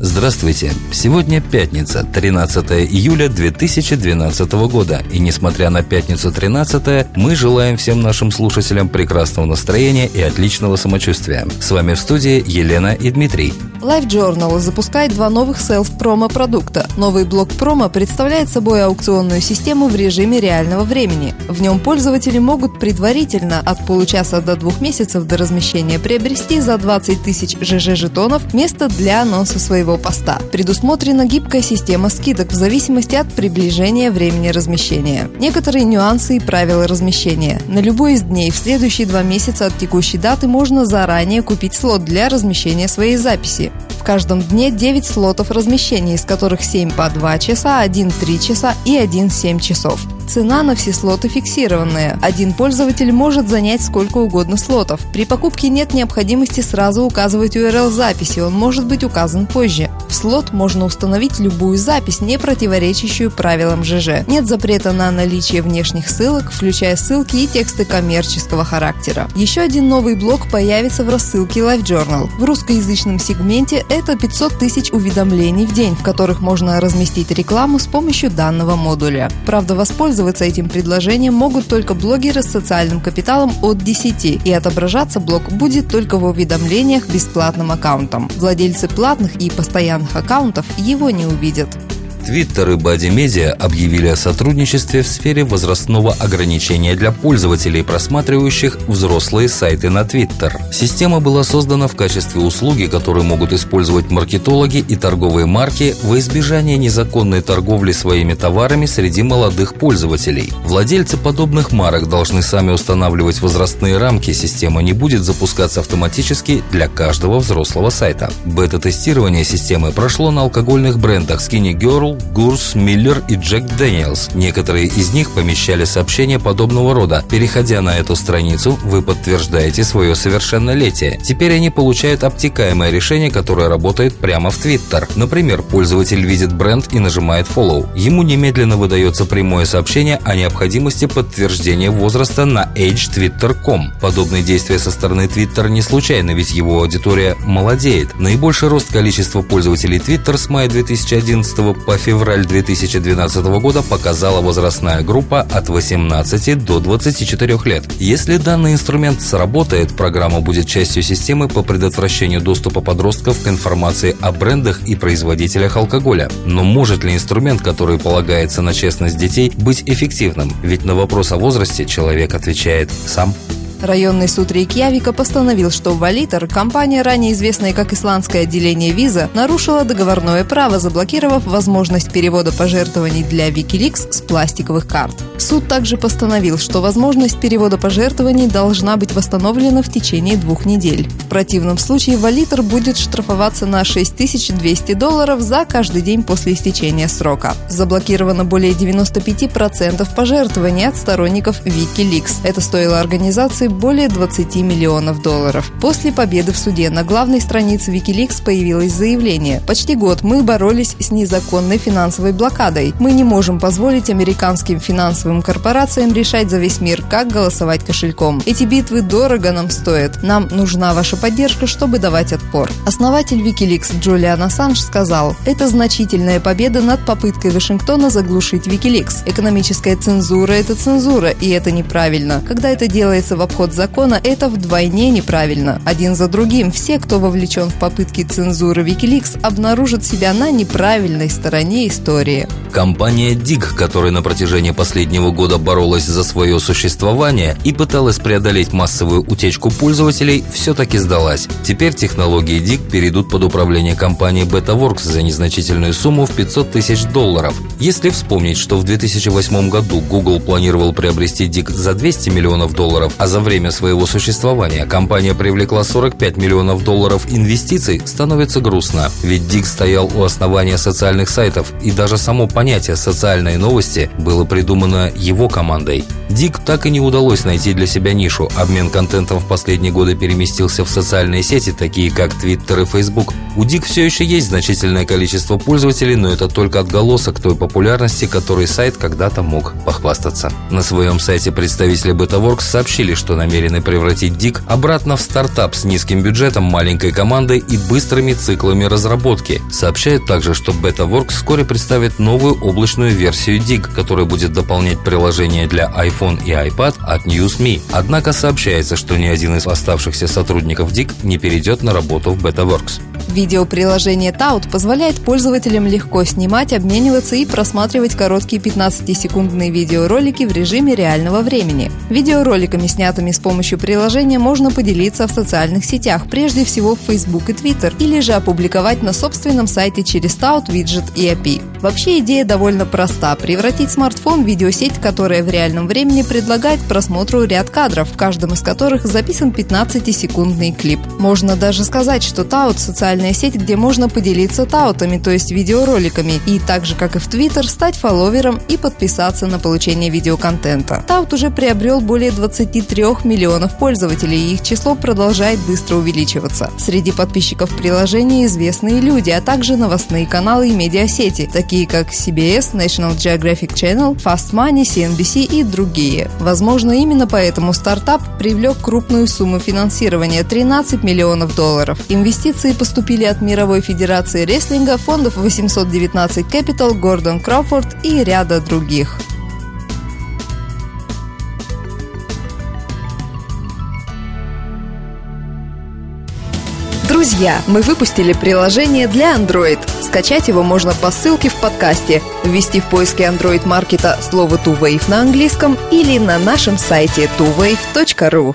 Здравствуйте! Сегодня пятница, 13 июля 2012 года. И несмотря на пятницу 13, мы желаем всем нашим слушателям прекрасного настроения и отличного самочувствия. С вами в студии Елена и Дмитрий. Life Journal запускает два новых селф-промо продукта. Новый блок промо представляет собой аукционную систему в режиме реального времени. В нем пользователи могут предварительно от получаса до двух месяцев до размещения приобрести за 20 тысяч ЖЖ-жетонов место для анонса своего поста. Предусмотрена гибкая система скидок в зависимости от приближения времени размещения. Некоторые нюансы и правила размещения. На любой из дней в следующие два месяца от текущей даты можно заранее купить слот для размещения своей записи. В каждом дне 9 слотов размещения, из которых 7 по 2 часа, 1 3 часа и 1 7 часов. Цена на все слоты фиксированная. Один пользователь может занять сколько угодно слотов. При покупке нет необходимости сразу указывать URL записи, он может быть указан позже. В слот можно установить любую запись, не противоречащую правилам ЖЖ. Нет запрета на наличие внешних ссылок, включая ссылки и тексты коммерческого характера. Еще один новый блок появится в рассылке Life Journal. В русскоязычном сегменте это 500 тысяч уведомлений в день, в которых можно разместить рекламу с помощью данного модуля. Правда, воспользоваться этим предложением могут только блогеры с социальным капиталом от 10, и отображаться блок будет только в уведомлениях бесплатным аккаунтом. Владельцы платных и постоянных аккаунтов его не увидят. Twitter и Buddy Media объявили о сотрудничестве в сфере возрастного ограничения для пользователей, просматривающих взрослые сайты на Twitter. Система была создана в качестве услуги, которую могут использовать маркетологи и торговые марки во избежание незаконной торговли своими товарами среди молодых пользователей. Владельцы подобных марок должны сами устанавливать возрастные рамки, система не будет запускаться автоматически для каждого взрослого сайта. Бета-тестирование системы прошло на алкогольных брендах Skinnygirl, Coors, Miller и Jack Daniel's. Некоторые из них помещали сообщения подобного рода. Переходя на эту страницу, вы подтверждаете свое совершеннолетие. Теперь они получают обтекаемое решение, которое работает прямо в Твиттер. Например, пользователь видит бренд и нажимает Follow. Ему немедленно выдается прямое сообщение о необходимости подтверждения возраста на agetwitter.com. Подобные действия со стороны Twitter не случайны, ведь его аудитория молодеет. Наибольший рост количества пользователей Twitter с мая 2011 по 2012 года показала возрастная группа от 18 до 24 лет. Если данный инструмент сработает, программа будет частью системы по предотвращению доступа подростков к информации о брендах и производителях алкоголя. Но может ли инструмент, который полагается на честность детей, быть эффективным? Ведь на вопрос о возрасте человек отвечает сам. Районный суд Рейкьявика постановил, что Валитер, компания, ранее известная как исландское отделение виза, нарушила договорное право, заблокировав возможность перевода пожертвований для Wikileaks с пластиковых карт. Суд также постановил, что возможность перевода пожертвований должна быть восстановлена в течение двух недель. В противном случае Валитер будет штрафоваться на 6200 долларов за каждый день после истечения срока. Заблокировано более 95% пожертвований от сторонников Wikileaks. Это стоило организации более 20 миллионов долларов. После победы в суде на главной странице Wikileaks появилось заявление. Почти год мы боролись с незаконной финансовой блокадой. Мы не можем позволить американским финансовым корпорациям решать за весь мир, как голосовать кошельком. Эти битвы дорого нам стоят. Нам нужна ваша поддержка, чтобы давать отпор. Основатель Wikileaks Джулиан Ассанж сказал, это значительная победа над попыткой Вашингтона заглушить Wikileaks. Экономическая цензура – это цензура, и это неправильно. Когда это делается в обход обход закона – это вдвойне неправильно. Один за другим все, кто вовлечен в попытки цензуры Wikileaks, обнаружат себя на неправильной стороне истории. Компания DIG, которая на протяжении последнего года боролась за свое существование и пыталась преодолеть массовую утечку пользователей, все-таки сдалась. Теперь технологии DIG перейдут под управление компании BetaWorks за незначительную сумму в 500 тысяч долларов. Если вспомнить, что в 2008 году Google планировал приобрести DIG за 200 миллионов долларов, а за время своего существования компания привлекла 45 миллионов долларов инвестиций, становится грустно. Ведь Дик стоял у основания социальных сайтов, и даже само понятие «социальные новости» было придумано его командой. Дик так и не удалось найти для себя нишу. Обмен контентом в последние годы переместился в социальные сети, такие как Twitter и Facebook. У Дик все еще есть значительное количество пользователей, но это только отголосок той популярности, которой сайт когда-то мог похвастаться. На своем сайте представители BetaWorks сообщили, что намерены превратить Дик обратно в стартап с низким бюджетом, маленькой командой и быстрыми циклами разработки. Сообщают также, что BetaWorks вскоре представит новую облачную версию Dig, которая будет дополнять приложение для iPhone iPhone и iPad от NewsMe. Однако сообщается, что ни один из оставшихся сотрудников DIC не перейдет на работу в BetaWorks. Видеоприложение Tout позволяет пользователям легко снимать, обмениваться и просматривать короткие 15-секундные видеоролики в режиме реального времени. Видеороликами, снятыми с помощью приложения, можно поделиться в социальных сетях, прежде всего в Facebook и Twitter, или же опубликовать на собственном сайте через Tout, виджет и API. Вообще идея довольно проста – превратить смартфон в видеосеть, которая в реальном времени предлагает просмотру ряд кадров, в каждом из которых записан 15-секундный клип. Можно даже сказать, что Tout – социальная сеть, где можно поделиться таутами, то есть видеороликами, и так же, как и в Twitter, стать фолловером и подписаться на получение видеоконтента. Tout уже приобрел более 23 миллионов пользователей, и их число продолжает быстро увеличиваться. Среди подписчиков приложения известные люди, а также новостные каналы и медиасети, такие как CBS, National Geographic Channel, Fast Money, CNBC и другие. Возможно, именно поэтому стартап привлек крупную сумму финансирования – 13 миллионов долларов. Инвестиции поступили от Мировой Федерации Рестлинга, фондов 819 Capital, Гордон Кроуфорд и ряда других. Друзья, мы выпустили приложение для Android. Скачать его можно по ссылке в подкасте, ввести в поиске Android маркета слово TuWave на английском или на нашем сайте tuwave.ru.